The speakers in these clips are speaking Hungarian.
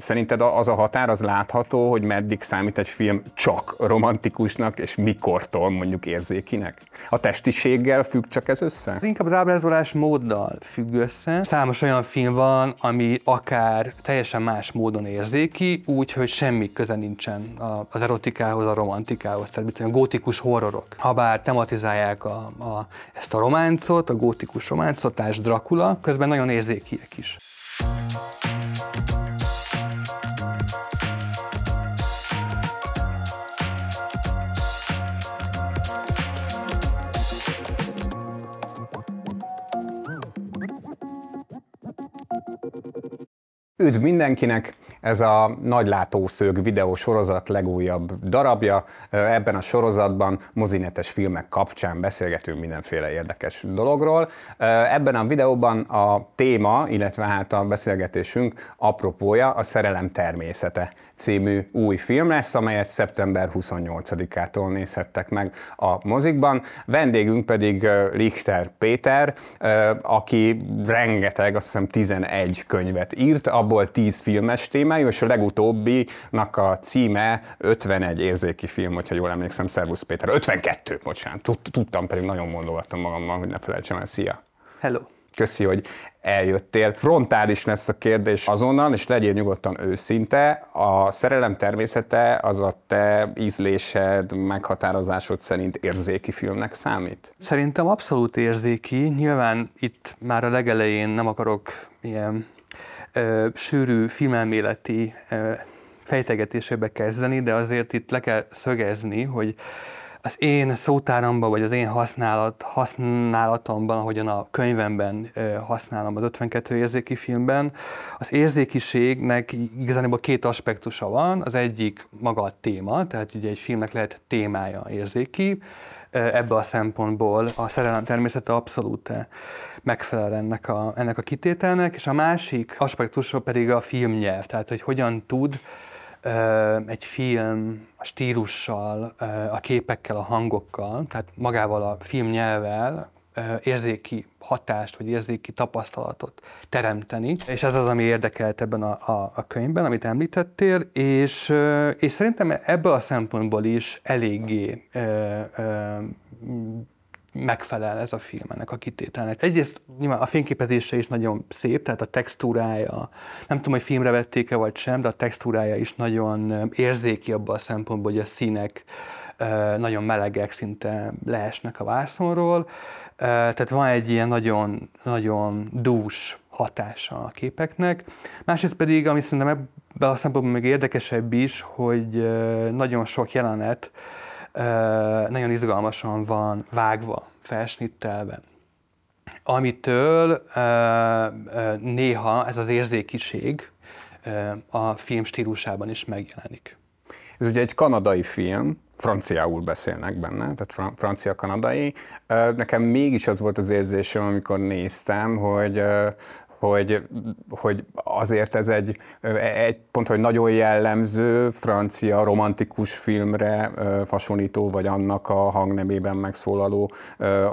Szerinted az a határ az látható, hogy meddig számít egy film csak romantikusnak, és mikortól mondjuk érzékinek? A testiséggel függ csak ez össze? Inkább az ábrázolás móddal függ össze. Számos olyan film van, ami akár teljesen más módon érzéki, úgy, hogy semmi köze nincsen az erotikához, a romantikához. Tehát mint a gótikus horrorok. Habár tematizálják a, a, ezt a románcot, a gótikus románcot, Dracula, közben nagyon érzékiek is. Üdv mindenkinek! Ez a nagylátószög videó sorozat legújabb darabja. Ebben a sorozatban mozinetes filmek kapcsán beszélgetünk mindenféle érdekes dologról. Ebben a videóban a téma, illetve hát a beszélgetésünk apropója a Szerelem természete című új film lesz, amelyet szeptember 28-ától nézhettek meg a mozikban. Vendégünk pedig Lichter Péter, aki rengeteg, azt hiszem 11 könyvet írt, abból 10 filmes témájú, és a legutóbbinak a címe 51 érzéki film, hogyha jól emlékszem, Szervusz Péter. 52, bocsánat, tudtam, pedig nagyon mondogattam magammal, hogy ne felejtsem el. Szia! Hello! Köszi, hogy eljöttél. Frontális lesz a kérdés azonnal, és legyél nyugodtan őszinte. A szerelem természete az a te ízlésed, meghatározásod szerint érzéki filmnek számít? Szerintem abszolút érzéki. Nyilván itt már a legelején nem akarok ilyen sűrű filmelméleti fejtegetésébe kezdeni, de azért itt le kell szögezni, hogy az én szótáramban, vagy az én használat, használatomban, ahogyan a könyvemben használom az 52 érzéki filmben, az érzékiségnek igazából két aspektusa van. Az egyik maga a téma, tehát ugye egy filmnek lehet témája érzéki, ebből a szempontból a szerelem természete abszolút megfelel ennek a, ennek a kitételnek, és a másik aspektusa pedig a filmnyelv, tehát hogy hogyan tud egy film a stílussal, a képekkel, a hangokkal, tehát magával a filmnyelvvel érzéki hatást, vagy érzéki tapasztalatot teremteni. És ez az, ami érdekelt ebben a, a, a könyvben, amit említettél, és, és szerintem ebből a szempontból is eléggé megfelel ez a film ennek a kitételnek. Egyrészt nyilván a fényképezése is nagyon szép, tehát a textúrája, nem tudom, hogy filmre vették-e vagy sem, de a textúrája is nagyon érzéki abban a szempontból, hogy a színek nagyon melegek, szinte leesnek a vászonról. Tehát van egy ilyen nagyon, nagyon dús hatása a képeknek. Másrészt pedig, ami szerintem ebben a szempontból még érdekesebb is, hogy nagyon sok jelenet nagyon izgalmasan van vágva, felsnittelve, amitől néha ez az érzékiség a film stílusában is megjelenik. Ez ugye egy kanadai film, franciául beszélnek benne, tehát francia-kanadai. Nekem mégis az volt az érzésem, amikor néztem, hogy hogy, hogy azért ez egy, egy pont, hogy nagyon jellemző francia romantikus filmre hasonlító, vagy annak a hangnemében megszólaló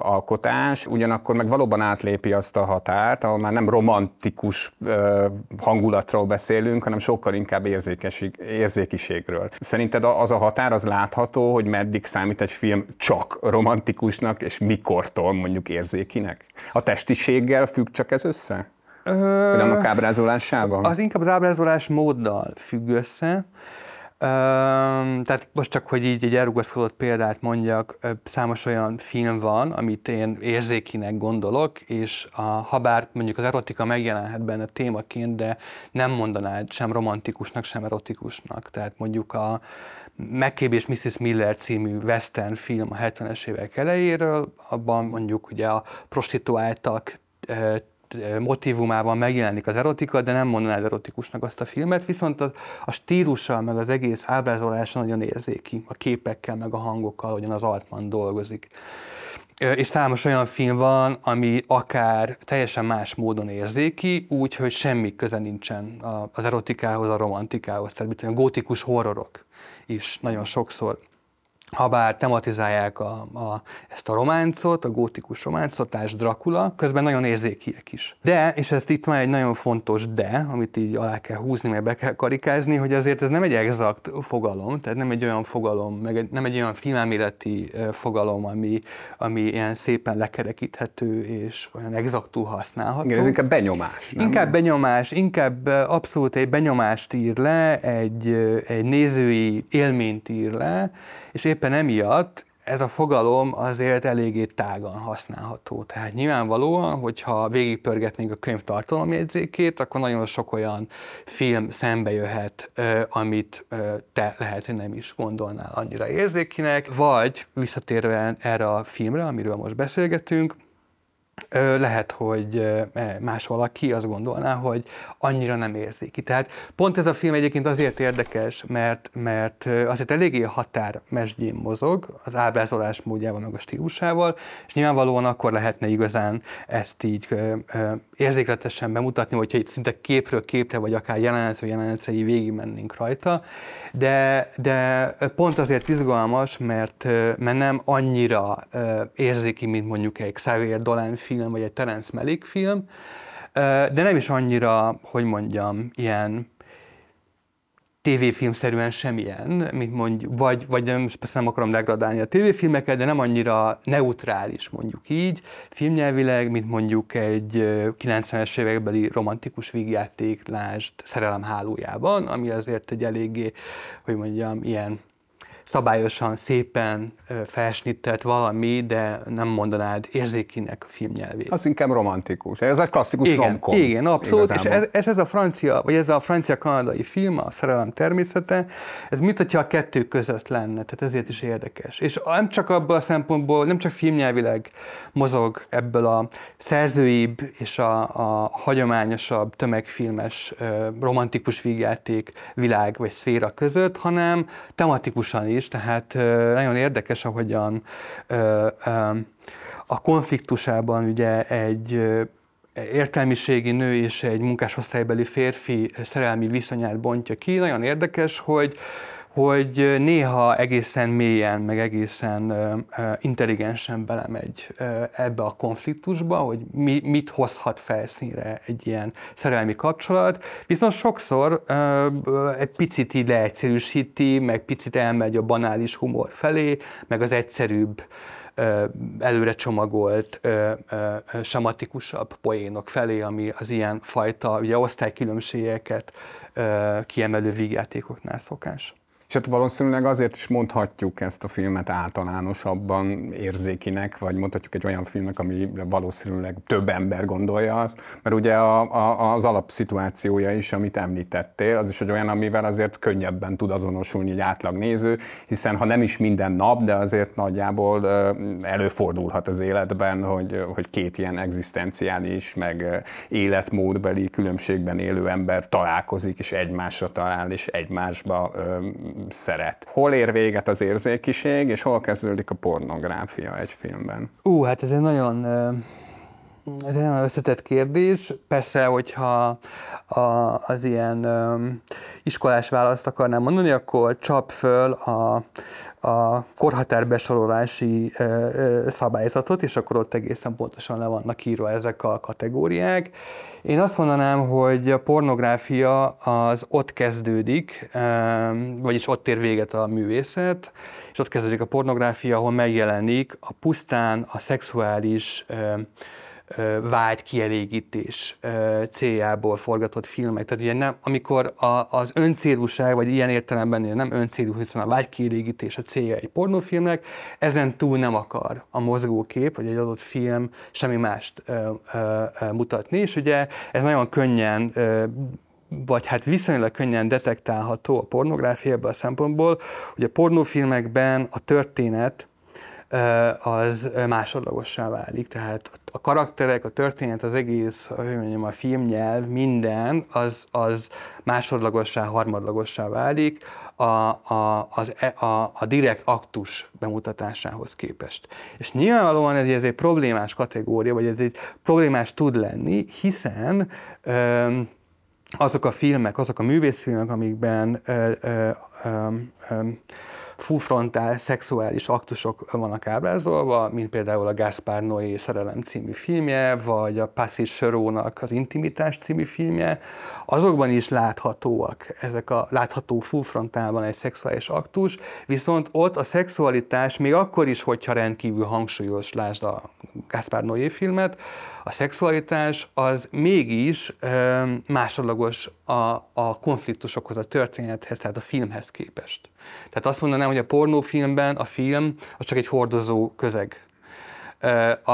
alkotás, ugyanakkor meg valóban átlépi azt a határt, ahol már nem romantikus hangulatról beszélünk, hanem sokkal inkább érzékiségről. Szerinted az a határ az látható, hogy meddig számít egy film csak romantikusnak, és mikortól mondjuk érzékinek? A testiséggel függ csak ez össze? Vagy annak ábrázolásával? Az inkább az ábrázolás móddal függ össze. tehát most csak, hogy így egy elrugaszkodott példát mondjak, számos olyan film van, amit én érzékinek gondolok, és a, ha bár mondjuk az erotika megjelenhet benne témaként, de nem mondanád sem romantikusnak, sem erotikusnak. Tehát mondjuk a McCabe és Mrs. Miller című western film a 70-es évek elejéről, abban mondjuk ugye a prostituáltak motivumában megjelenik az erotika, de nem mondanád erotikusnak azt a filmet, viszont a, a stílusa, meg az egész ábrázolása nagyon érzéki, a képekkel, meg a hangokkal, ahogyan az Altman dolgozik. És számos olyan film van, ami akár teljesen más módon érzéki, úgy, hogy semmi köze nincsen az erotikához, a romantikához. Tehát a gótikus horrorok is nagyon sokszor ha bár tematizálják a, a, ezt a románcot, a gótikus románcot, társ Dracula, közben nagyon érzékiek is. De, és ezt itt van egy nagyon fontos de, amit így alá kell húzni, meg be kell karikázni, hogy azért ez nem egy exakt fogalom, tehát nem egy olyan fogalom, meg egy, nem egy olyan filmelméleti fogalom, ami, ami ilyen szépen lekerekíthető és olyan exaktul használható. Igen, ez inkább benyomás. Nem? Inkább benyomás, inkább abszolút egy benyomást ír le, egy, egy nézői élményt ír le, és éppen emiatt ez a fogalom azért eléggé tágan használható. Tehát nyilvánvalóan, hogyha végigpörgetnénk a könyv tartalomjegyzékét, akkor nagyon sok olyan film szembe jöhet, amit te lehet, hogy nem is gondolnál annyira érzékinek, vagy visszatérve erre a filmre, amiről most beszélgetünk, lehet, hogy e, más valaki azt gondolná, hogy annyira nem érzik. Tehát pont ez a film egyébként azért érdekes, mert, mert azért eléggé határmesdjén mozog, az ábrázolás módjával, meg a stílusával, és nyilvánvalóan akkor lehetne igazán ezt így érzékletesen bemutatni, hogyha itt szinte képről képre, vagy akár jelenetről jelenetre így végigmennénk rajta, de, de pont azért izgalmas, mert, mert nem annyira érzéki, mint mondjuk egy Xavier Dolan film, vagy egy Terence Malick film, de nem is annyira, hogy mondjam, ilyen tévéfilmszerűen semmilyen, mint mondjuk, vagy, vagy nem, persze nem akarom degradálni a tévéfilmeket, de nem annyira neutrális mondjuk így, filmnyelvileg, mint mondjuk egy 90-es évekbeli romantikus vígjáték, lásd Szerelem hálójában, ami azért egy eléggé, hogy mondjam, ilyen szabályosan, szépen felsnittelt valami, de nem mondanád érzékinek a filmnyelvét. Az inkább romantikus. Ez egy klasszikus igen, romkom. Igen, abszolút. Igazából. És ez, ez, a francia, vagy ez a francia-kanadai film, a Szerelem természete, ez mit, hogyha a kettő között lenne, tehát ezért is érdekes. És nem csak abból a szempontból, nem csak filmnyelvileg mozog ebből a szerzőibb és a, a hagyományosabb tömegfilmes romantikus vígjáték világ vagy szféra között, hanem tematikusan is tehát nagyon érdekes, ahogyan a konfliktusában ugye egy értelmiségi nő és egy munkásosztálybeli férfi szerelmi viszonyát bontja ki. Nagyon érdekes, hogy hogy néha egészen mélyen, meg egészen intelligensen belemegy ebbe a konfliktusba, hogy mi, mit hozhat felszínre egy ilyen szerelmi kapcsolat, viszont sokszor egy picit így leegyszerűsíti, meg picit elmegy a banális humor felé, meg az egyszerűbb előre csomagolt, sematikusabb poénok felé, ami az ilyen fajta ugye, osztálykülönbségeket kiemelő vígjátékoknál szokás. És hát valószínűleg azért is mondhatjuk ezt a filmet általánosabban érzékinek, vagy mondhatjuk egy olyan filmnek, ami valószínűleg több ember gondolja, mert ugye a, a, az alapszituációja is, amit említettél, az is egy olyan, amivel azért könnyebben tud azonosulni egy átlagnéző, hiszen ha nem is minden nap, de azért nagyjából előfordulhat az életben, hogy, hogy két ilyen egzisztenciális, meg életmódbeli különbségben élő ember találkozik, és egymásra talál, és egymásba szeret. Hol ér véget az érzékiség, és hol kezdődik a pornográfia egy filmben? Ú, hát ez egy nagyon ez egy nagyon összetett kérdés. Persze, hogyha a, az ilyen um, iskolás választ akarnám mondani, akkor csap föl a, a korhatárbesorolási uh, szabályzatot, és akkor ott egészen pontosan le vannak írva ezek a kategóriák. Én azt mondanám, hogy a pornográfia az ott kezdődik, um, vagyis ott ér véget a művészet, és ott kezdődik a pornográfia, ahol megjelenik a pusztán a szexuális um, vágy kielégítés céljából forgatott filmek. Tehát ugye nem, amikor a, az öncélúság, vagy ilyen értelemben nem öncélú, hiszen a vágy kielégítés a célja egy pornófilmnek, ezen túl nem akar a mozgókép, vagy egy adott film semmi mást ö, ö, ö, mutatni, és ugye ez nagyon könnyen ö, vagy hát viszonylag könnyen detektálható a pornográfiában a szempontból, hogy a pornófilmekben a történet az másodlagossá válik. Tehát a karakterek, a történet, az egész, hogy mondjam, a filmnyelv, minden, az, az másodlagossá, harmadlagossá válik a, a, az, e, a, a direkt aktus bemutatásához képest. És nyilvánvalóan ez, ez egy problémás kategória, vagy ez egy problémás tud lenni, hiszen öm, azok a filmek, azok a művészfilmek, amikben ö, ö, ö, ö, fullfrontál szexuális aktusok vannak ábrázolva, mint például a Gaspar Noé szerelem című filmje, vagy a Patrice Cherónak az Intimitás című filmje, azokban is láthatóak, ezek a látható fullfrontálban egy szexuális aktus, viszont ott a szexualitás még akkor is, hogyha rendkívül hangsúlyos, lásd a Gaspar Noé filmet, a szexualitás az mégis ö, másodlagos a, a konfliktusokhoz, a történethez, tehát a filmhez képest. Tehát azt mondanám, hogy a pornófilmben a film az csak egy hordozó közeg. A,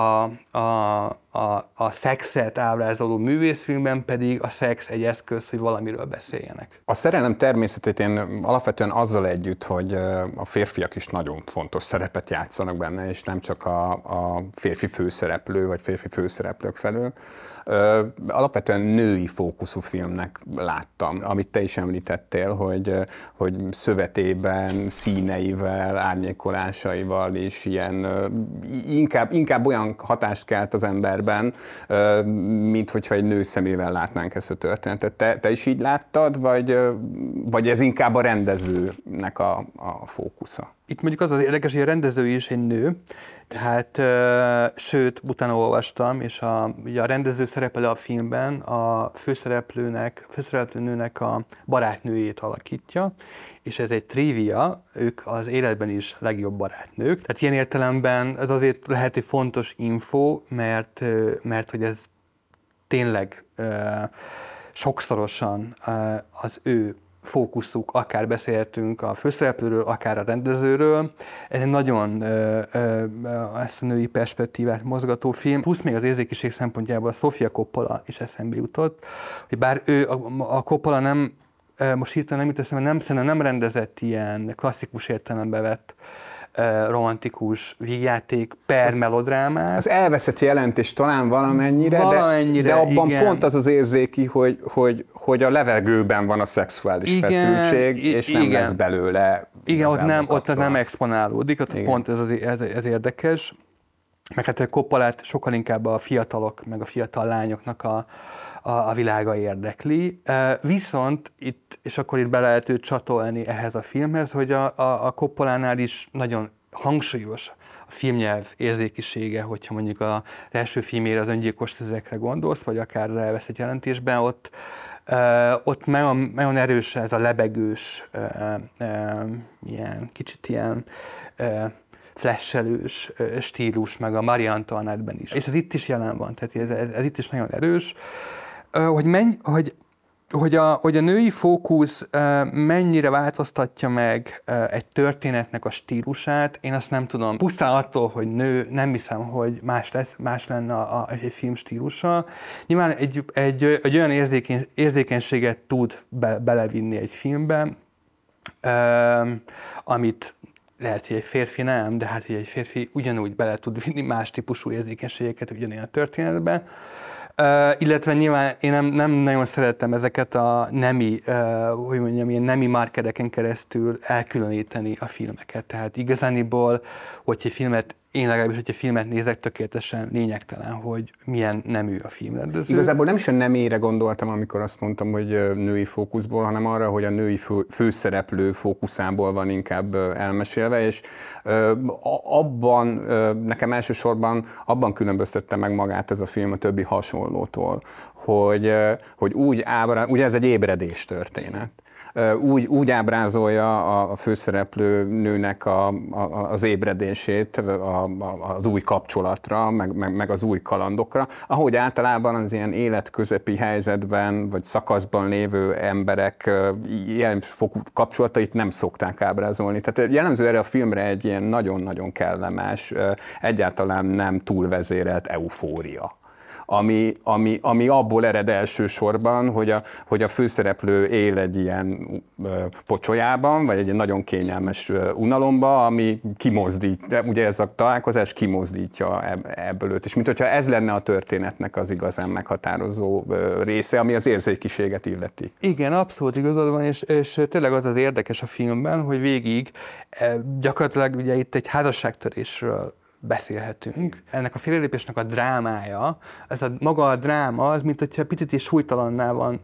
a, a, a szexet ábrázoló művészfilmben pedig a szex egy eszköz, hogy valamiről beszéljenek. A szerelem természetét én alapvetően azzal együtt, hogy a férfiak is nagyon fontos szerepet játszanak benne, és nem csak a, a férfi főszereplő, vagy férfi főszereplők felől. Alapvetően női fókuszú filmnek láttam, amit te is említettél, hogy, hogy szövetében, színeivel, árnyékolásaival és ilyen inkább, inkább olyan hatást kelt az emberben, mint hogyha egy nő szemével látnánk ezt a történetet. Te, te is így láttad, vagy, vagy ez inkább a rendezőnek a, a fókusza? Itt mondjuk az az érdekes, hogy a rendező is egy nő, tehát sőt, utána olvastam, és a, ugye a rendező szerepel a filmben a főszereplőnek, főszereplőnőnek a barátnőjét alakítja, és ez egy trivia, ők az életben is legjobb barátnők. Tehát ilyen értelemben ez azért lehet egy fontos info, mert, mert hogy ez tényleg sokszorosan az ő fókuszuk, akár beszélhetünk a főszereplőről, akár a rendezőről. Ez egy nagyon ö, ö, ezt a női perspektívát mozgató film, plusz még az érzékiség szempontjából a Sofia Coppola is eszembe jutott, hogy bár ő, a, a Coppola nem, most hirtelen nem jut eszembe, nem, szerintem nem rendezett ilyen klasszikus értelembe vett romantikus vígjáték per az, melodrámát. Az elveszett jelentés talán valamennyire, valamennyire de, de abban igen. pont az az érzéki, hogy, hogy, hogy a levegőben van a szexuális igen, feszültség, és igen. nem lesz belőle. Igen, ott nem, ott nem exponálódik, ott igen. pont ez, az, ez, ez érdekes. Meg hát a koppalát sokkal inkább a fiatalok, meg a fiatal lányoknak a, a, a világa érdekli. Viszont itt, és akkor itt be lehet őt csatolni ehhez a filmhez, hogy a, a, a Koppolánál is nagyon hangsúlyos a filmnyelv érzékisége, hogyha mondjuk az első filmére az öngyilkos szüzekre gondolsz, vagy akár az elveszett jelentésben, ott, Uh, ott nagyon, nagyon erős ez a lebegős, uh, ilyen, kicsit ilyen flashelős uh, stílus, meg a Marie Antoinette-ben is. És ez itt is jelen van, tehát ez, ez, ez itt is nagyon erős hogy, menj, hogy hogy a, hogy a női fókusz mennyire változtatja meg egy történetnek a stílusát, én azt nem tudom. Pusztán attól, hogy nő, nem hiszem, hogy más lesz, más lenne a, a, egy film stílusa. Nyilván egy, egy, egy olyan érzékeny, érzékenységet tud be, belevinni egy filmbe, amit lehet, hogy egy férfi nem, de hát hogy egy férfi ugyanúgy bele tud vinni más típusú érzékenységeket ugyanilyen a történetbe. Uh, illetve nyilván én nem, nem nagyon szerettem ezeket a nemi, uh, hogy mondjam, ilyen nemi markereken keresztül elkülöníteni a filmeket. Tehát igazániból, hogyha egy filmet én legalábbis, hogyha filmet nézek, tökéletesen lényegtelen, hogy milyen nemű a filmrendező. Igazából nem is a nemére gondoltam, amikor azt mondtam, hogy női fókuszból, hanem arra, hogy a női fő, főszereplő fókuszából van inkább elmesélve, és abban, nekem elsősorban abban különböztette meg magát ez a film a többi hasonlótól, hogy, hogy úgy ábra, ugye ez egy ébredés történet úgy, úgy ábrázolja a főszereplő nőnek a, a, az ébredését a, a, az új kapcsolatra, meg, meg, meg az új kalandokra, ahogy általában az ilyen életközepi helyzetben, vagy szakaszban lévő emberek ilyen fokú kapcsolatait nem szokták ábrázolni. Tehát jellemző erre a filmre egy ilyen nagyon-nagyon kellemes, egyáltalán nem túlvezérelt eufória ami, ami, ami abból ered elsősorban, hogy a, hogy a főszereplő él egy ilyen pocsolyában, vagy egy nagyon kényelmes unalomba, ami kimozdít, ugye ez a találkozás kimozdítja ebből őt. És mint hogyha ez lenne a történetnek az igazán meghatározó része, ami az érzékiséget illeti. Igen, abszolút igazad van, és, és tényleg az az érdekes a filmben, hogy végig e, gyakorlatilag ugye itt egy házasságtörésről beszélhetünk. Ennek a félrelépésnek a drámája, ez a maga a dráma, az mint hogyha picit is súlytalanná van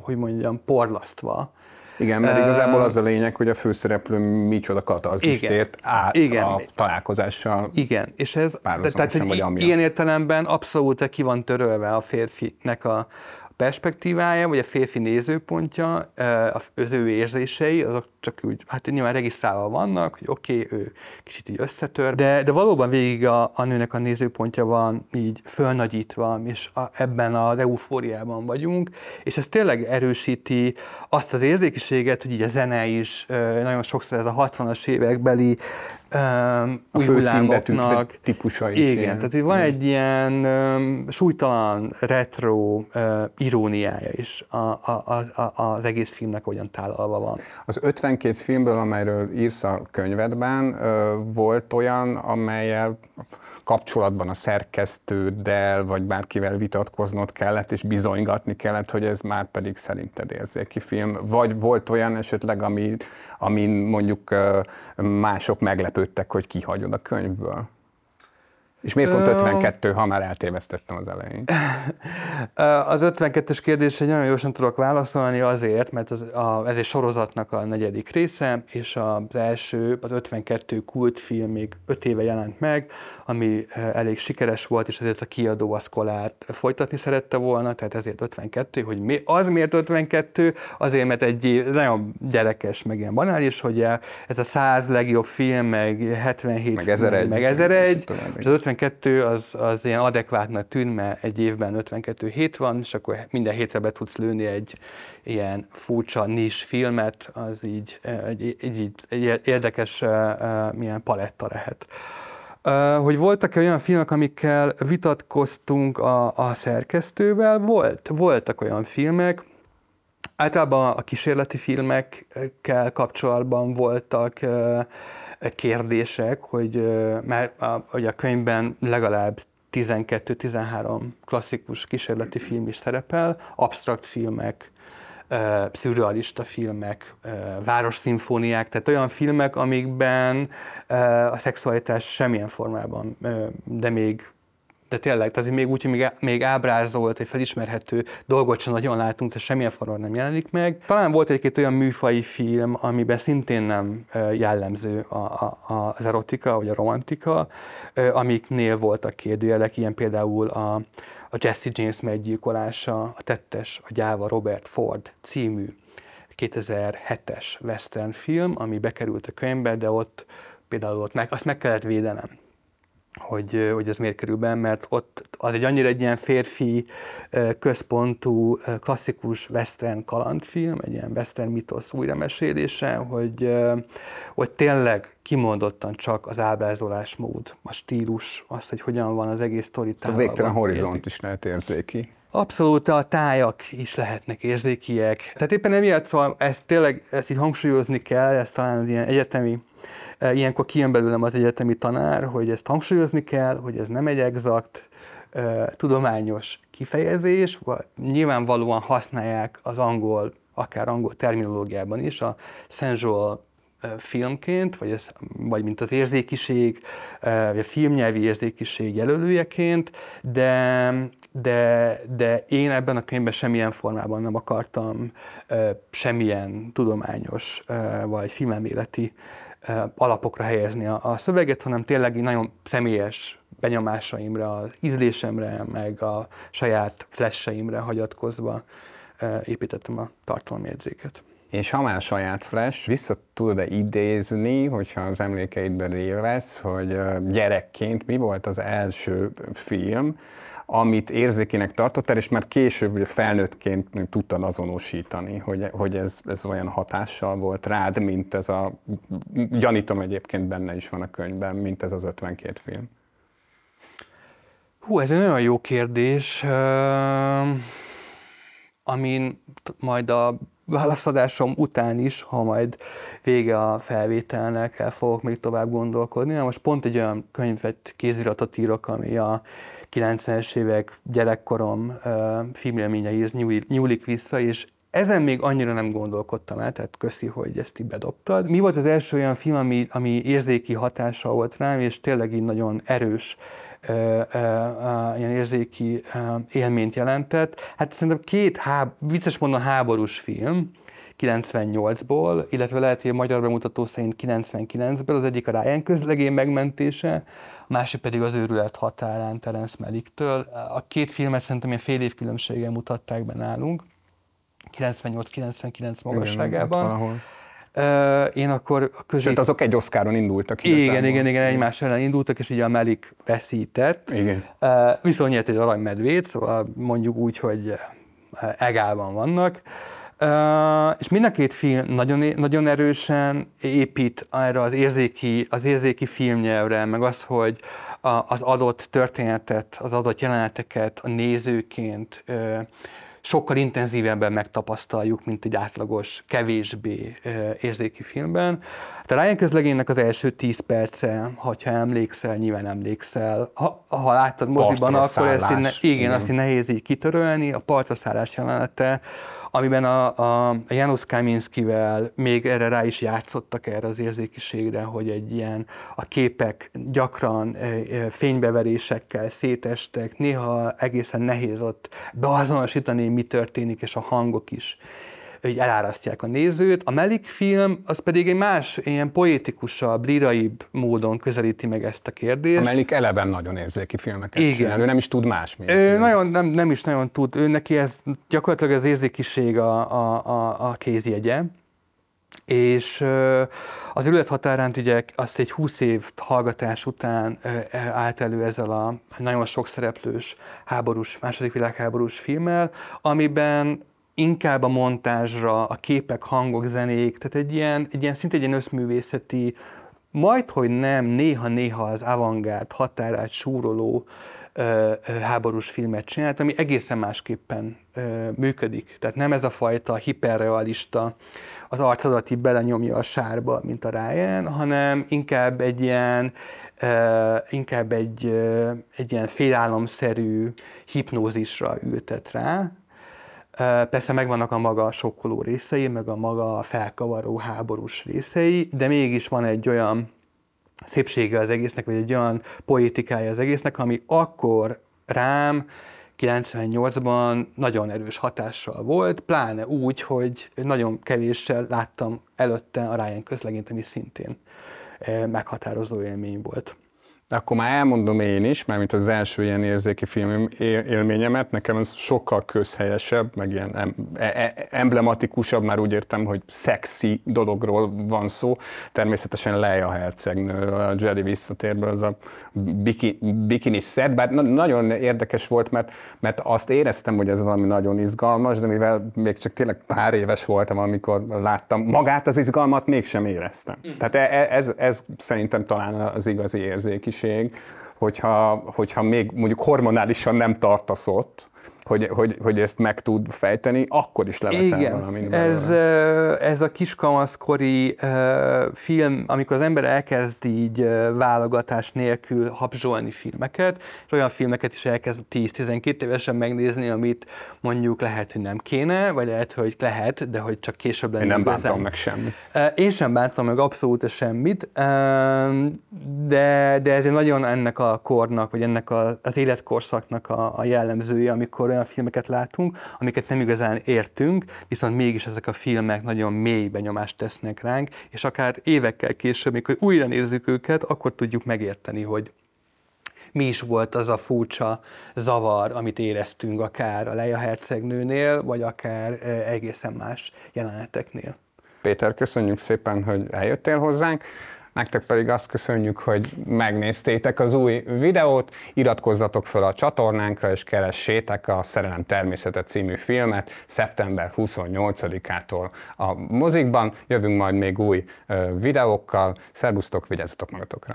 hogy mondjam, porlasztva. Igen, mert igazából az a lényeg, hogy a főszereplő micsoda katarzist ért át Igen. a találkozással. Igen, és ez, tehát, hogy ilyen értelemben abszolút ki van törölve a férfinek a, perspektívája, vagy a férfi nézőpontja, az ő érzései, azok csak úgy, hát nyilván regisztrálva vannak, hogy oké, okay, ő kicsit így összetör, de, de valóban végig a, a nőnek a nézőpontja van így fölnagyítva, és a, ebben az eufóriában vagyunk, és ez tényleg erősíti azt az érzékiséget, hogy így a zene is nagyon sokszor ez a 60-as évekbeli um, a hullámoknak. típusa is. Igen, ilyen. tehát van egy ilyen um, súlytalan retro uh, iróniája is a, a, a, az egész filmnek, hogyan tálalva van. Az 52 filmből, amelyről írsz a könyvedben, volt olyan, amelyel kapcsolatban a szerkesztőddel, vagy bárkivel vitatkoznod kellett, és bizonygatni kellett, hogy ez már pedig szerinted érzéki film. Vagy volt olyan esetleg, ami, amin mondjuk mások meglepődtek, hogy kihagyod a könyvből? És miért pont 52, ha már eltévesztettem az elején? Az 52-es kérdésre nagyon gyorsan tudok válaszolni azért, mert az, a, ez egy sorozatnak a negyedik része, és az első, az 52 kultfilm még 5 éve jelent meg, ami elég sikeres volt, és ezért a kiadó a szkolát folytatni szerette volna, tehát ezért 52, hogy mi, az miért 52? Azért, mert egy nagyon gyerekes, meg ilyen banális, hogy ez a 100 legjobb film, meg 77, meg 1001, meg 1001 és az 52 az, az ilyen adekvátnak tűn, mert egy évben 52 hét van, és akkor minden hétre be tudsz lőni egy ilyen furcsa nis filmet, az így egy, egy, egy érdekes milyen paletta lehet. Hogy voltak-e olyan filmek, amikkel vitatkoztunk a, a szerkesztővel? Volt, voltak olyan filmek, Általában a kísérleti filmekkel kapcsolatban voltak kérdések, hogy, mert a, hogy a könyvben legalább 12-13 klasszikus kísérleti film is szerepel, absztrakt filmek, szürrealista filmek, városszimfóniák, tehát olyan filmek, amikben a szexualitás semmilyen formában, de még de tényleg, tehát még úgy, hogy még, még ábrázolt, egy felismerhető dolgot sem nagyon látunk, tehát semmilyen formában nem jelenik meg. Talán volt egy-két olyan műfai film, amiben szintén nem jellemző a, a, az erotika, vagy a romantika, amiknél voltak kérdőjelek, ilyen például a, a Jesse James meggyilkolása, a tettes, a gyáva Robert Ford című 2007-es western film, ami bekerült a könyvbe, de ott például ott meg, azt meg kellett védenem hogy, hogy ez miért kerül be, mert ott az egy annyira egy ilyen férfi központú klasszikus western kalandfilm, egy ilyen western mitosz újramesélése, hogy, hogy tényleg kimondottan csak az ábrázolásmód, a stílus, az, hogy hogyan van az egész sztori A végtelen horizont érzik. is lehet érzéki. Abszolút a tájak is lehetnek érzékiek. Tehát éppen emiatt szóval ezt tényleg ezt így hangsúlyozni kell, ezt talán az ilyen egyetemi ilyenkor kijön belőlem az egyetemi tanár, hogy ezt hangsúlyozni kell, hogy ez nem egy exakt e, tudományos kifejezés, nyilvánvalóan használják az angol, akár angol terminológiában is a sensual e, filmként, vagy, ez, vagy mint az érzékiség, vagy a filmnyelvi érzékiség jelölőjeként, de, de, de én ebben a könyvben semmilyen formában nem akartam semmilyen tudományos vagy filmeméleti alapokra helyezni a, a szöveget, hanem tényleg nagyon személyes benyomásaimra, az ízlésemre, meg a saját flasheimre hagyatkozva építettem a tartalomjegyzéket. És ha már saját flash, vissza tudod-e idézni, hogyha az emlékeidben révesz, hogy gyerekként mi volt az első film, amit érzékének tartottál, és már később felnőttként tudtad azonosítani, hogy, hogy ez, ez olyan hatással volt rád, mint ez a, gyanítom egyébként benne is van a könyvben, mint ez az 52 film. Hú, ez egy nagyon jó kérdés, amin majd a válaszadásom után is, ha majd vége a felvételnek, el fogok még tovább gondolkodni. Most pont egy olyan könyvet, kéziratot írok, ami a 90-es évek gyerekkorom uh, filmélményeihez nyúlik vissza, és ezen még annyira nem gondolkodtam el, tehát köszi, hogy ezt így bedobtad. Mi volt az első olyan film, ami, ami érzéki hatása volt rám, és tényleg így nagyon erős ilyen érzéki élményt jelentett. Hát szerintem két, háb, vicces mondom, háborús film, 98-ból, illetve lehet, hogy a magyar bemutató szerint 99-ből, az egyik a Ryan közlegén megmentése, a másik pedig az őrület határán Terence Maliktől. A két filmet szerintem ilyen fél év különbséggel mutatták be nálunk, 98-99 magasságában. Igen, Uh, én akkor a közé... Sőt, azok egy oszkáron indultak. Igen, igen, igen, igen, egymás ellen indultak, és ugye a Melik veszített. Igen. Viszont nyert egy aranymedvét, szóval mondjuk úgy, hogy egálban vannak. Uh, és mind a két film nagyon, nagyon erősen épít erre az érzéki, az érzéki filmnyelvre, meg az, hogy a, az adott történetet, az adott jeleneteket a nézőként sokkal intenzívebben megtapasztaljuk, mint egy átlagos, kevésbé érzéki filmben. Hát a Ryan közlegénynek az első 10 perce, ha emlékszel, nyilván emlékszel, ha, ha láttad moziban, akkor ezt így, igen, igen, azt így nehéz így kitörölni, a partraszállás jelenete, amiben a, a, Janusz Kaminskivel még erre rá is játszottak erre az érzékiségre, hogy egy ilyen a képek gyakran e, e, fénybeverésekkel szétestek, néha egészen nehéz ott beazonosítani, mi történik, és a hangok is hogy elárasztják a nézőt. A Melik film az pedig egy más, ilyen poétikusabb, liraibb módon közelíti meg ezt a kérdést. A Melik eleben nagyon érzéki filmeket Igen. csinál, ő nem is tud más. Ő nagyon, nem, nem is nagyon tud, ő neki ez gyakorlatilag az érzékiség a, a, a, a kézjegye. És az ürület határán ugye azt egy 20 év hallgatás után állt elő ezzel a nagyon sok szereplős háborús, második világháborús filmmel, amiben inkább a montázsra, a képek, hangok, zenék, tehát egy ilyen, egy ilyen szinte egy ilyen összművészeti, majd, hogy nem, néha-néha az avantgárd határát súroló ö, ö, háborús filmet csinált, ami egészen másképpen ö, működik. Tehát nem ez a fajta hiperrealista, az arcadat belenyomja a sárba, mint a Ryan, hanem inkább egy ilyen, uh, inkább egy, uh, egy ilyen félálomszerű hipnózisra ültet rá, Persze megvannak a maga sokkoló részei, meg a maga felkavaró háborús részei, de mégis van egy olyan szépsége az egésznek, vagy egy olyan poétikája az egésznek, ami akkor rám 98-ban nagyon erős hatással volt, pláne úgy, hogy nagyon kevéssel láttam előtte a Ryan közlegényt, ami szintén meghatározó élmény volt. Akkor már elmondom én is, mert mint az első ilyen érzéki film élményemet, nekem ez sokkal közhelyesebb, meg ilyen e- e- emblematikusabb, már úgy értem, hogy szexi dologról van szó. Természetesen Leia hercegnő, a Jerry visszatérből, az a biki, bikini szed, bár nagyon érdekes volt, mert, mert azt éreztem, hogy ez valami nagyon izgalmas, de mivel még csak tényleg pár éves voltam, amikor láttam magát az izgalmat, mégsem éreztem. Mm. Tehát e- ez, ez szerintem talán az igazi érzékiség fishing hogyha, hogyha még mondjuk hormonálisan nem tartasz ott, hogy, hogy, hogy ezt meg tud fejteni, akkor is leveszel Igen, valamit ez, ez a kiskamaszkori film, amikor az ember elkezd így válogatás nélkül habzsolni filmeket, és olyan filmeket is elkezd 10-12 évesen megnézni, amit mondjuk lehet, hogy nem kéne, vagy lehet, hogy lehet, de hogy csak később lenne. Én nem igazán. bántam meg semmit. Én sem bántam meg abszolút semmit, de, de ez nagyon ennek a kornak, vagy ennek a, az életkorszaknak a, a jellemzője, amikor olyan filmeket látunk, amiket nem igazán értünk, viszont mégis ezek a filmek nagyon mély benyomást tesznek ránk, és akár évekkel később, mikor újra nézzük őket, akkor tudjuk megérteni, hogy mi is volt az a furcsa zavar, amit éreztünk akár a Leia hercegnőnél, vagy akár egészen más jeleneteknél. Péter, köszönjük szépen, hogy eljöttél hozzánk. Nektek pedig azt köszönjük, hogy megnéztétek az új videót, iratkozzatok fel a csatornánkra, és keressétek a Szerelem természete című filmet szeptember 28-ától a mozikban. Jövünk majd még új videókkal. Szerbusztok, vigyázzatok magatokra!